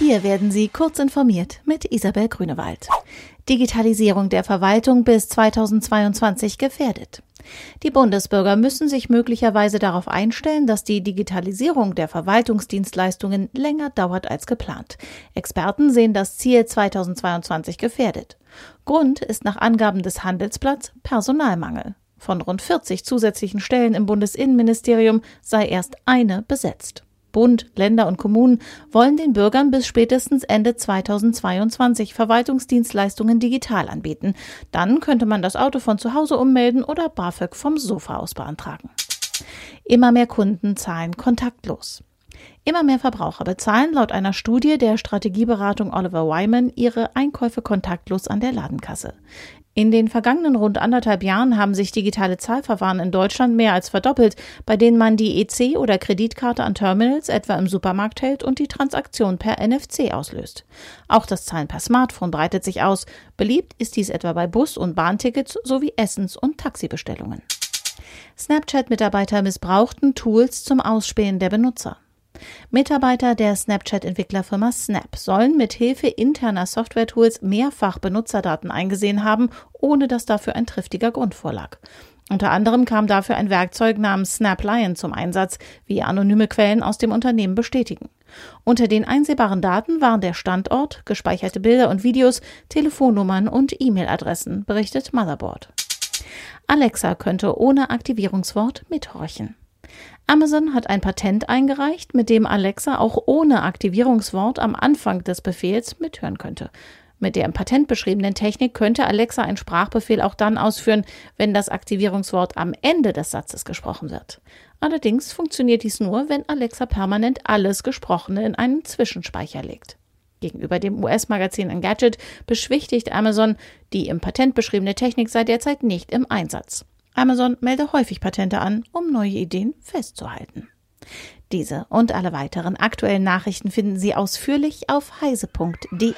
Hier werden Sie kurz informiert mit Isabel Grünewald. Digitalisierung der Verwaltung bis 2022 gefährdet. Die Bundesbürger müssen sich möglicherweise darauf einstellen, dass die Digitalisierung der Verwaltungsdienstleistungen länger dauert als geplant. Experten sehen das Ziel 2022 gefährdet. Grund ist nach Angaben des Handelsblatts Personalmangel. Von rund 40 zusätzlichen Stellen im Bundesinnenministerium sei erst eine besetzt. Bund, Länder und Kommunen wollen den Bürgern bis spätestens Ende 2022 Verwaltungsdienstleistungen digital anbieten. Dann könnte man das Auto von zu Hause ummelden oder BAföG vom Sofa aus beantragen. Immer mehr Kunden zahlen kontaktlos. Immer mehr Verbraucher bezahlen laut einer Studie der Strategieberatung Oliver Wyman ihre Einkäufe kontaktlos an der Ladenkasse. In den vergangenen rund anderthalb Jahren haben sich digitale Zahlverfahren in Deutschland mehr als verdoppelt, bei denen man die EC- oder Kreditkarte an Terminals etwa im Supermarkt hält und die Transaktion per NFC auslöst. Auch das Zahlen per Smartphone breitet sich aus. Beliebt ist dies etwa bei Bus- und Bahntickets sowie Essens- und Taxibestellungen. Snapchat-Mitarbeiter missbrauchten Tools zum Ausspähen der Benutzer. Mitarbeiter der Snapchat-Entwicklerfirma Snap sollen mit Hilfe interner Software-Tools mehrfach Benutzerdaten eingesehen haben, ohne dass dafür ein triftiger Grund vorlag. Unter anderem kam dafür ein Werkzeug namens Snap Lion zum Einsatz, wie anonyme Quellen aus dem Unternehmen bestätigen. Unter den einsehbaren Daten waren der Standort, gespeicherte Bilder und Videos, Telefonnummern und E-Mail-Adressen, berichtet Motherboard. Alexa könnte ohne Aktivierungswort mithorchen. Amazon hat ein Patent eingereicht, mit dem Alexa auch ohne Aktivierungswort am Anfang des Befehls mithören könnte. Mit der im Patent beschriebenen Technik könnte Alexa einen Sprachbefehl auch dann ausführen, wenn das Aktivierungswort am Ende des Satzes gesprochen wird. Allerdings funktioniert dies nur, wenn Alexa permanent alles Gesprochene in einen Zwischenspeicher legt. Gegenüber dem US-Magazin Engadget beschwichtigt Amazon, die im Patent beschriebene Technik sei derzeit nicht im Einsatz. Amazon melde häufig Patente an, um neue Ideen festzuhalten. Diese und alle weiteren aktuellen Nachrichten finden Sie ausführlich auf heise.de.